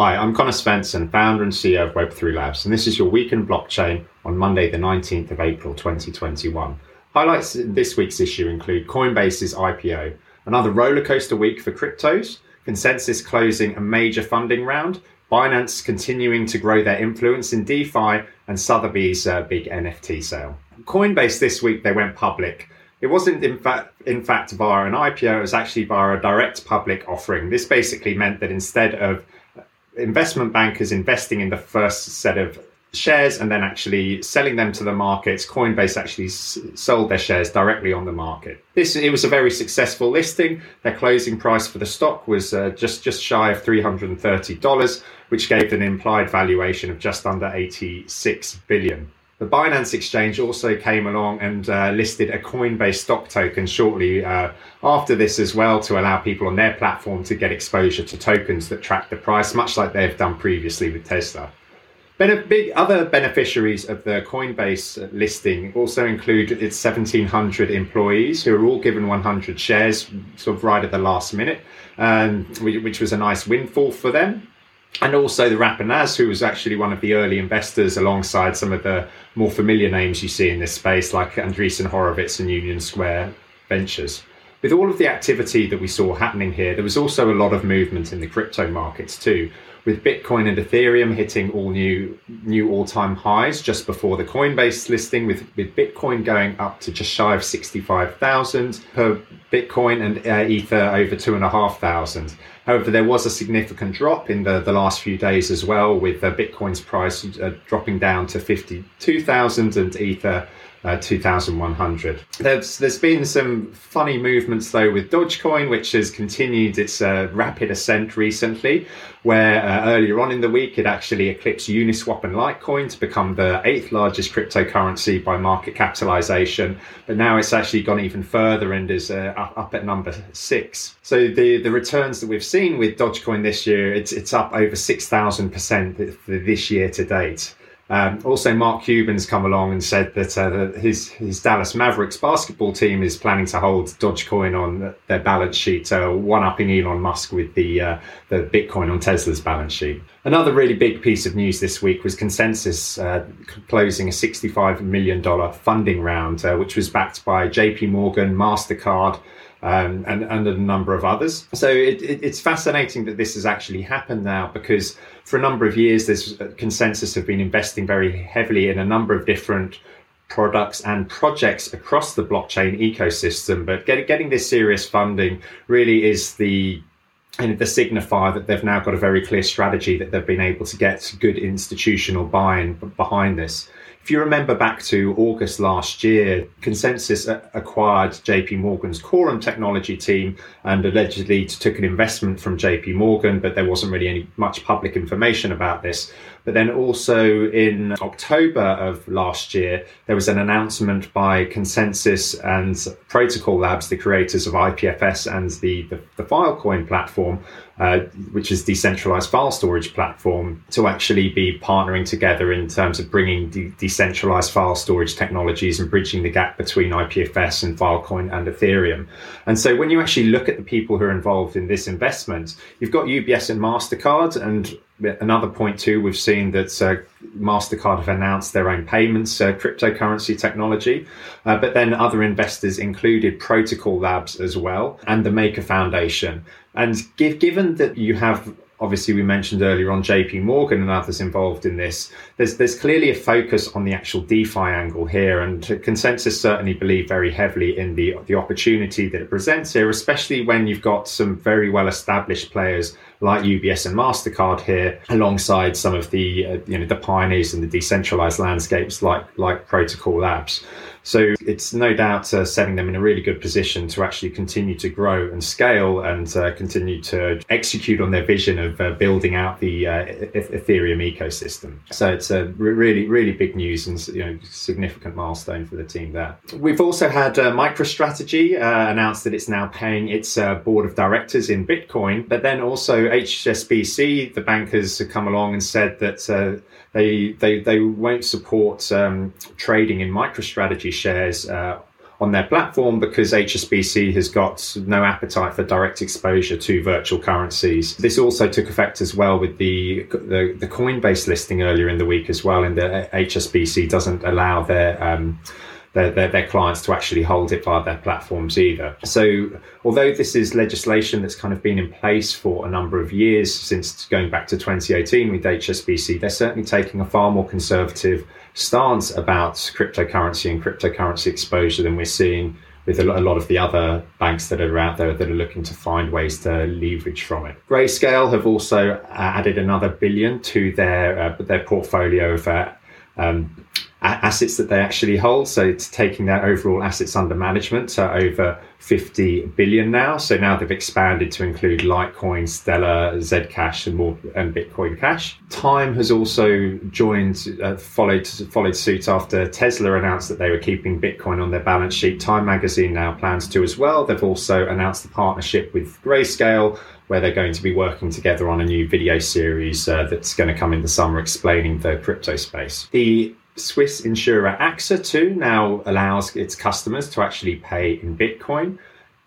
Hi, I'm Conor Svensson, founder and CEO of Web3 Labs, and this is your week in blockchain on Monday, the 19th of April 2021. Highlights in this week's issue include Coinbase's IPO, another rollercoaster week for cryptos, ConsenSys closing a major funding round, Binance continuing to grow their influence in DeFi, and Sotheby's uh, big NFT sale. Coinbase this week they went public. It wasn't in fact in fact via an IPO, it was actually via a direct public offering. This basically meant that instead of investment bankers investing in the first set of shares and then actually selling them to the markets. Coinbase actually s- sold their shares directly on the market. This it was a very successful listing. Their closing price for the stock was uh, just just shy of three hundred and thirty dollars, which gave an implied valuation of just under eighty six billion. The Binance Exchange also came along and uh, listed a Coinbase stock token shortly uh, after this as well to allow people on their platform to get exposure to tokens that track the price, much like they've done previously with Tesla. big other beneficiaries of the Coinbase listing also include its 1,700 employees who are all given 100 shares sort of right at the last minute, um, which was a nice windfall for them and also the rapper Nas, who was actually one of the early investors alongside some of the more familiar names you see in this space, like Andreessen Horowitz and Union Square Ventures. With all of the activity that we saw happening here, there was also a lot of movement in the crypto markets too, with Bitcoin and Ethereum hitting all new new all-time highs just before the Coinbase listing, with, with Bitcoin going up to just shy of 65,000 per Bitcoin and uh, Ether over two and a half thousand. However, there was a significant drop in the, the last few days as well, with uh, Bitcoin's price uh, dropping down to 52,000 and Ether uh, 2,100. There's there's been some funny movements though with Dogecoin, which has continued its uh, rapid ascent recently. Where uh, earlier on in the week it actually eclipsed Uniswap and Litecoin to become the eighth largest cryptocurrency by market capitalization, but now it's actually gone even further and is uh, up, up at number six. So the the returns that we've seen with Dogecoin this year, it's it's up over six thousand percent this year to date. Um, also, Mark Cuban's come along and said that uh, his his Dallas Mavericks basketball team is planning to hold Dogecoin on their balance sheet, uh, one upping Elon Musk with the uh, the Bitcoin on Tesla's balance sheet. Another really big piece of news this week was ConsenSys uh, closing a $65 million funding round, uh, which was backed by JP Morgan, MasterCard, um, and, and a number of others. So it, it, it's fascinating that this has actually happened now because for a number of years, this ConsenSys have been investing very heavily in a number of different products and projects across the blockchain ecosystem. But get, getting this serious funding really is the the signifier that they've now got a very clear strategy that they've been able to get good institutional buy-in behind this. If you remember back to August last year, ConsenSys acquired JP Morgan's Quorum technology team and allegedly took an investment from JP Morgan, but there wasn't really any much public information about this. But then also in October of last year, there was an announcement by ConsenSys and Protocol Labs, the creators of IPFS and the, the, the Filecoin platform, uh, which is decentralized file storage platform, to actually be partnering together in terms of bringing de- decentralized file storage technologies and bridging the gap between IPFS and Filecoin and Ethereum. And so when you actually look at the people who are involved in this investment, you've got UBS and MasterCard and another point too, we've seen that uh, Mastercard have announced their own payments uh, cryptocurrency technology, uh, but then other investors included Protocol Labs as well and the Maker Foundation. And give, given that you have obviously we mentioned earlier on JP Morgan and others involved in this. There's there's clearly a focus on the actual DeFi angle here, and ConsenSys certainly believe very heavily in the the opportunity that it presents here, especially when you've got some very well established players like UBS and Mastercard here, alongside some of the uh, you know the pioneers in the decentralized landscapes like like Protocol Labs. So it's no doubt uh, setting them in a really good position to actually continue to grow and scale and uh, continue to execute on their vision of uh, building out the uh, Ethereum ecosystem. So it's a really, really big news and you know significant milestone for the team there. We've also had uh, MicroStrategy uh, announce that it's now paying its board of directors in Bitcoin, but then also HSBC, the bankers, have come along and said that they they they won't support um, trading in MicroStrategy shares uh, on their platform because HSBC has got no appetite for direct exposure to virtual currencies. This also took effect as well with the, the, the Coinbase listing earlier in the week as well, in that HSBC doesn't allow their um, their, their, their, clients to actually hold it via their platforms either. So, although this is legislation that's kind of been in place for a number of years, since going back to 2018 with HSBC, they're certainly taking a far more conservative stance about cryptocurrency and cryptocurrency exposure than we're seeing with a lot of the other banks that are out there that are looking to find ways to leverage from it. Grayscale have also uh, added another billion to their uh, their portfolio of uh, um, assets that they actually hold. So it's taking their overall assets under management to over 50 billion now. So now they've expanded to include Litecoin, Stellar, Zcash, and more and Bitcoin Cash. Time has also joined, uh, followed followed suit after Tesla announced that they were keeping Bitcoin on their balance sheet. Time Magazine now plans to as well. They've also announced a partnership with Grayscale where they're going to be working together on a new video series uh, that's going to come in the summer explaining the crypto space. The Swiss insurer AXA too now allows its customers to actually pay in Bitcoin.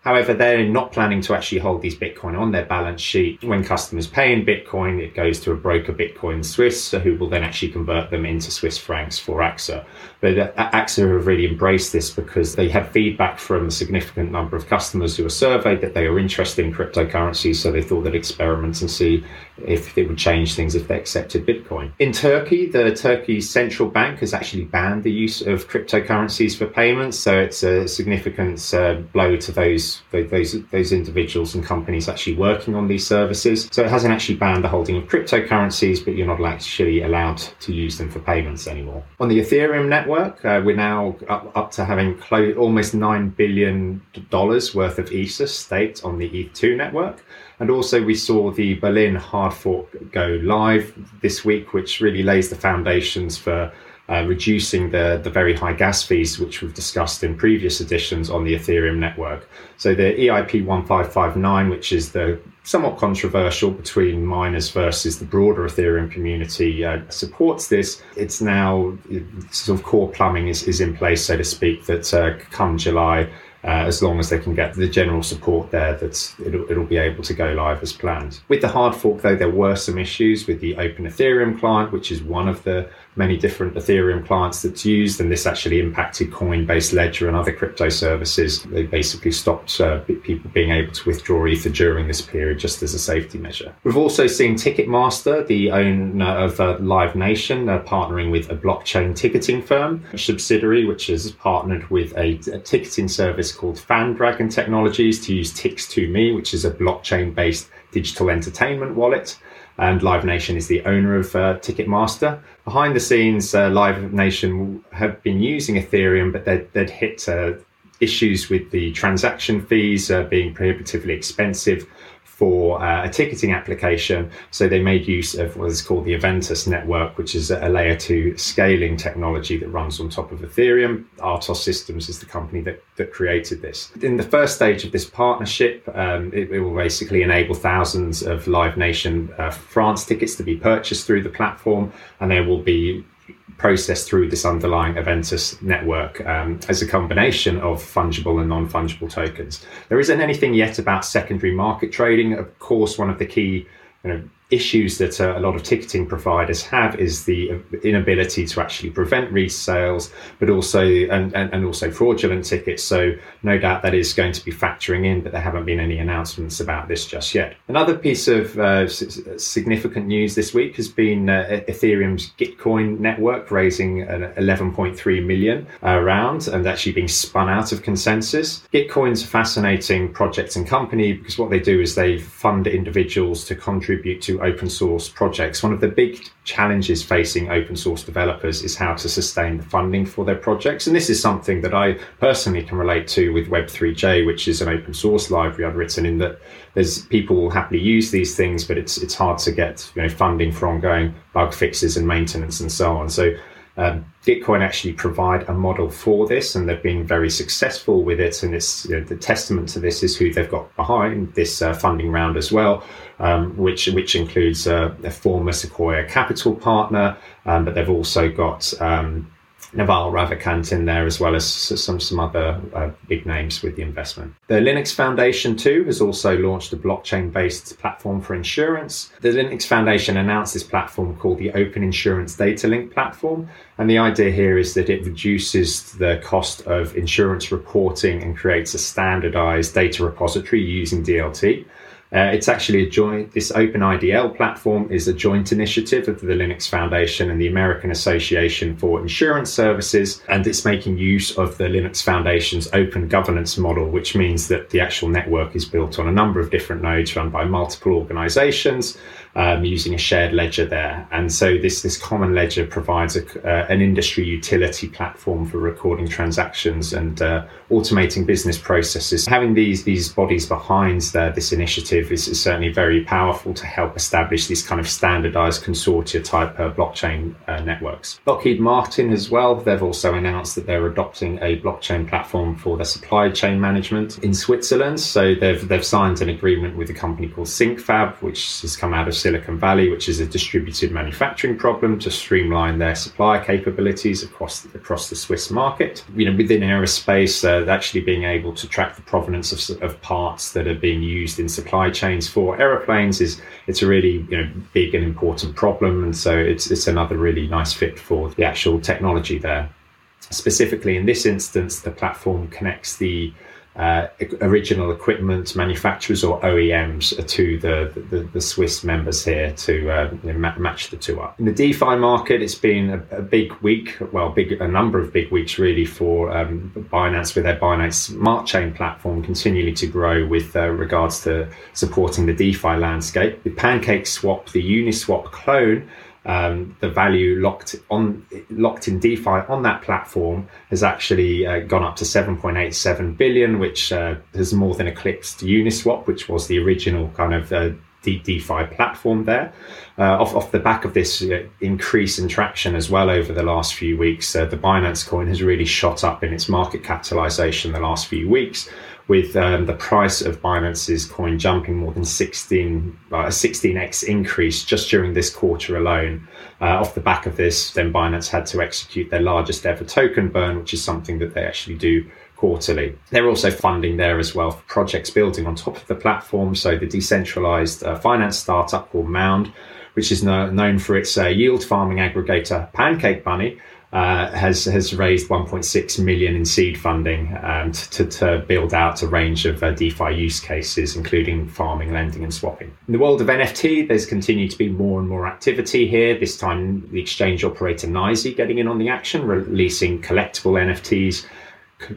However, they're not planning to actually hold these Bitcoin on their balance sheet. When customers pay in Bitcoin, it goes to a broker Bitcoin Swiss, who will then actually convert them into Swiss francs for AXA. But uh, AXA have really embraced this because they had feedback from a significant number of customers who were surveyed that they are interested in cryptocurrency. So they thought they'd experiment and see if it would change things if they accepted Bitcoin. In Turkey, the Turkey central bank has actually banned the use of cryptocurrencies for payments. So it's a significant uh, blow to those those those individuals and companies actually working on these services. So it hasn't actually banned the holding of cryptocurrencies, but you're not actually allowed to use them for payments anymore. On the Ethereum network, uh, we're now up, up to having almost nine billion dollars worth of ETH staked on the ETH2 network. And also, we saw the Berlin hard fork go live this week, which really lays the foundations for uh, reducing the, the very high gas fees, which we've discussed in previous editions on the Ethereum network. So the EIP 1559, which is the somewhat controversial between miners versus the broader Ethereum community, uh, supports this. It's now sort of core plumbing is, is in place, so to speak, that uh, come July, uh, as long as they can get the general support there, that it'll, it'll be able to go live as planned. With the hard fork, though, there were some issues with the Open Ethereum client, which is one of the many different Ethereum clients that's used, and this actually impacted Coinbase Ledger and other crypto services. They basically stopped uh, people being able to withdraw Ether during this period just as a safety measure. We've also seen Ticketmaster, the owner of uh, Live Nation, uh, partnering with a blockchain ticketing firm, a subsidiary which has partnered with a, a ticketing service called FanDragon Technologies to use Tix2Me, which is a blockchain based digital entertainment wallet and Live Nation is the owner of uh, Ticketmaster. Behind the scenes, uh, Live Nation have been using Ethereum, but they'd, they'd hit uh, issues with the transaction fees uh, being prohibitively expensive for uh, a ticketing application. So they made use of what is called the Aventus network, which is a layer two scaling technology that runs on top of Ethereum. Artos Systems is the company that, that created this. In the first stage of this partnership, um, it, it, will basically enable thousands of Live Nation uh, France tickets to be purchased through the platform, and there will be processed through this underlying Aventus network um, as a combination of fungible and non fungible tokens. There isn't anything yet about secondary market trading. Of course, one of the key you know, issues that uh, a lot of ticketing providers have is the inability to actually prevent resales, but also and, and, and, also fraudulent tickets. So no doubt that is going to be factoring in, but there haven't been any announcements about this just yet. Another piece of uh, significant news this week has been uh, Ethereum's Gitcoin network raising an 11.3 million uh, round and actually being spun out of ConsenSys. Gitcoin's a fascinating project and company because what they do is they fund individuals to contribute to open source projects. One of the big challenges facing open source developers is how to sustain the funding for their projects. And this is something that I personally can relate to with Web3j, which is an open source library I've written in that there's people will happily use these things, but it's it's hard to get you know funding for ongoing bug fixes and maintenance and so on. So um, Gitcoin actually provide a model for this, and they've been very successful with it. And it's you know, the testament to this is who they've got behind this uh, funding round as well, um, which which includes uh, a former Sequoia Capital partner, um, but they've also got um, Naval Ravikant in there, as well as some, some other uh, big names with the investment. The Linux Foundation, too, has also launched a blockchain based platform for insurance. The Linux Foundation announced this platform called the Open Insurance Data Link platform. And the idea here is that it reduces the cost of insurance reporting and creates a standardized data repository using DLT. Uh, it's actually a joint, this Open IDL platform is a joint initiative of the Linux Foundation and the American Association for Insurance Services, and it's making use of the Linux Foundation's open governance model, which means that the actual network is built on a number of different nodes run by multiple organizations um, using a shared ledger there. And so this, this common ledger provides a, uh, an industry utility platform for recording transactions and uh, automating business processes. Having these, these bodies behind the, this initiative is, is, certainly very powerful to help establish these kind of standardized consortia type uh, blockchain uh, networks. Lockheed Martin as well, they've also announced that they're adopting a blockchain platform for their supply chain management in Switzerland. So they've, they've signed an agreement with a company called SyncFab, which has come out of Silicon Valley, which is a distributed manufacturing problem to streamline their supply capabilities across across the Swiss market. You know, within aerospace, uh, actually being able to track the provenance of, of parts that are being used in supply chains for aeroplanes is it's a really you know big and important problem, and so it's it's another really nice fit for the actual technology there. Specifically, in this instance, the platform connects the uh, original equipment manufacturers or OEMs to the, the, the Swiss members here to uh, know, match the two up. In the DeFi market, it's been a, a, big week, well, big a number of big weeks really for um, Binance with their Binance Smart Chain platform continually to grow with uh, regards to supporting the DeFi landscape. The Pancake Swap, the Uniswap clone, um, the value locked on locked in DeFi on that platform has actually uh, gone up to 7.87 billion, which uh, has more than eclipsed Uniswap, which was the original kind of uh, DeFi platform there. Uh, off, off the back of this uh, increase in traction as well over the last few weeks, uh, the Binance coin has really shot up in its market capitalization the last few weeks with um, the price of Binance's coin jumping more than 16, uh, a 16x increase just during this quarter alone. Uh, off the back of this, then Binance had to execute their largest ever token burn, which is something that they actually do quarterly. They're also funding there as well for projects building on top of the platform. So the decentralized uh, finance startup called Mound, which is no, known for its uh, yield farming aggregator Pancake Bunny, uh, has has raised 1.6 million in seed funding um, to, to, build out a range of uh, DeFi use cases, including farming, lending, and swapping. In the world of NFT, there's continued to be more and more activity here. This time, the exchange operator NYSE getting in on the action, releasing collectible NFTs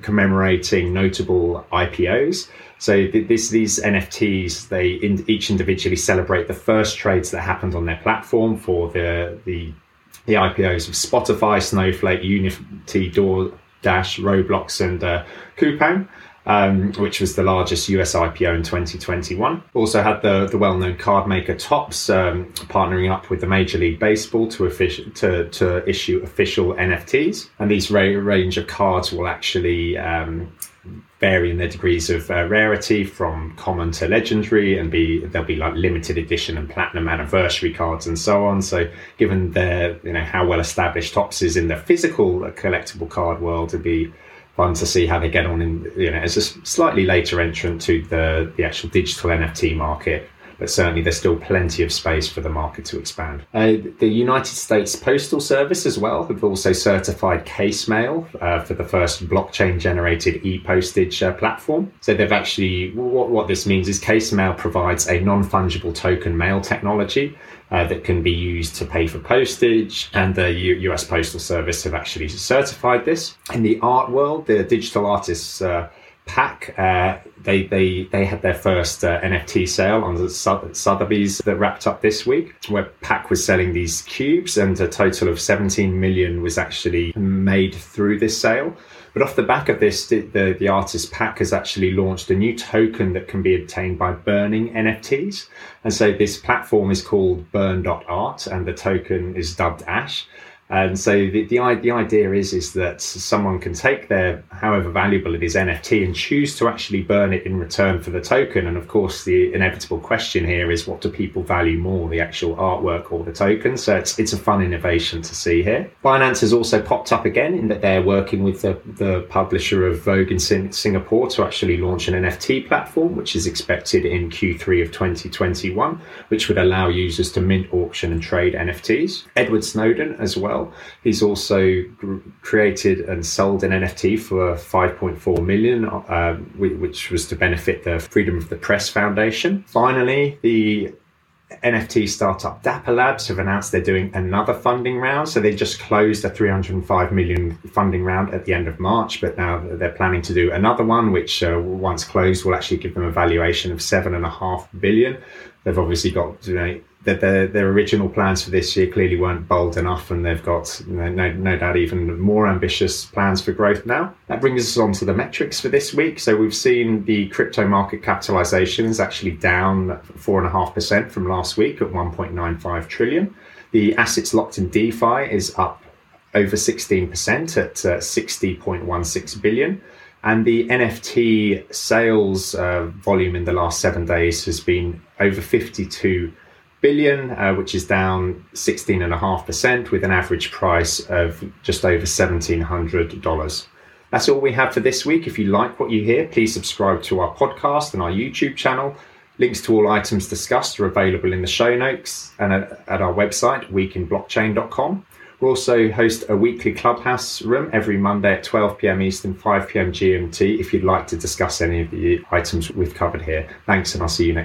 commemorating notable IPOs. So th- this, these NFTs, they in, each individually celebrate the first trades that happened on their platform for the the the IPOs of Spotify, Snowflake, Unity, DoorDash, Roblox, and uh, Coupang. Um, which was the largest US IPO in 2021. Also had the, the well-known card maker Topps um, partnering up with the Major League Baseball to, offici- to, to issue official NFTs. And these ra- range of cards will actually um, vary in their degrees of uh, rarity from common to legendary and be there'll be like limited edition and platinum anniversary cards and so on so given their you know how well established Topps is in the physical collectible card world to be fun to see how they get on in you know as a slightly later entrant to the the actual digital nft market but certainly there's still plenty of space for the market to expand. Uh, the United States Postal Service as well have also certified Casemail uh, for the first blockchain generated e-postage uh, platform. So they've actually, what, what this means is Casemail provides a non-fungible token mail technology uh, that can be used to pay for postage, and the U- US Postal Service have actually certified this. In the art world, the digital artists uh, Pak, uh, they, they, they had their first uh, NFT sale on the Sotheby's that wrapped up this week, where Pak was selling these cubes, and a total of 17 million was actually made through this sale. But off the back of this, the, the, the artist Pak has actually launched a new token that can be obtained by burning NFTs. And so this platform is called burn.art, and the token is dubbed Ash. And so the, the, the idea is is that someone can take their however valuable it is NFT and choose to actually burn it in return for the token. And of course, the inevitable question here is what do people value more, the actual artwork or the token? So it's it's a fun innovation to see here. Binance has also popped up again in that they're working with the, the publisher of Vogue in Singapore to actually launch an NFT platform, which is expected in Q3 of 2021, which would allow users to mint, auction, and trade NFTs. Edward Snowden as well well. He's also created and sold an NFT for 5.4 million, uh, which was to benefit the Freedom of the Press Foundation. Finally, the NFT startup Dapper Labs have announced they're doing another funding round. So they just closed a 305 million funding round at the end of March, but now they're planning to do another one, which uh, once closed will actually give them a valuation of seven and a half billion. They've obviously got you know, that their, their original plans for this year clearly weren't bold enough, and they've got no, no doubt even more ambitious plans for growth now. That brings us on to the metrics for this week. So we've seen the crypto market capitalization is actually down four and a half percent from last week at 1.95 trillion. The assets locked in DeFi is up over 16% at uh, 60.16 billion. And the NFT sales uh, volume in the last seven days has been over 52 billion, uh, which is down 16.5%, with an average price of just over $1,700. That's all we have for this week. If you like what you hear, please subscribe to our podcast and our YouTube channel. Links to all items discussed are available in the show notes and at, our website, weekinblockchain.com. We also host a weekly clubhouse room every Monday at 12 pm Eastern, 5 pm GMT if you'd like to discuss any of the items we've covered here. Thanks, and I'll see you next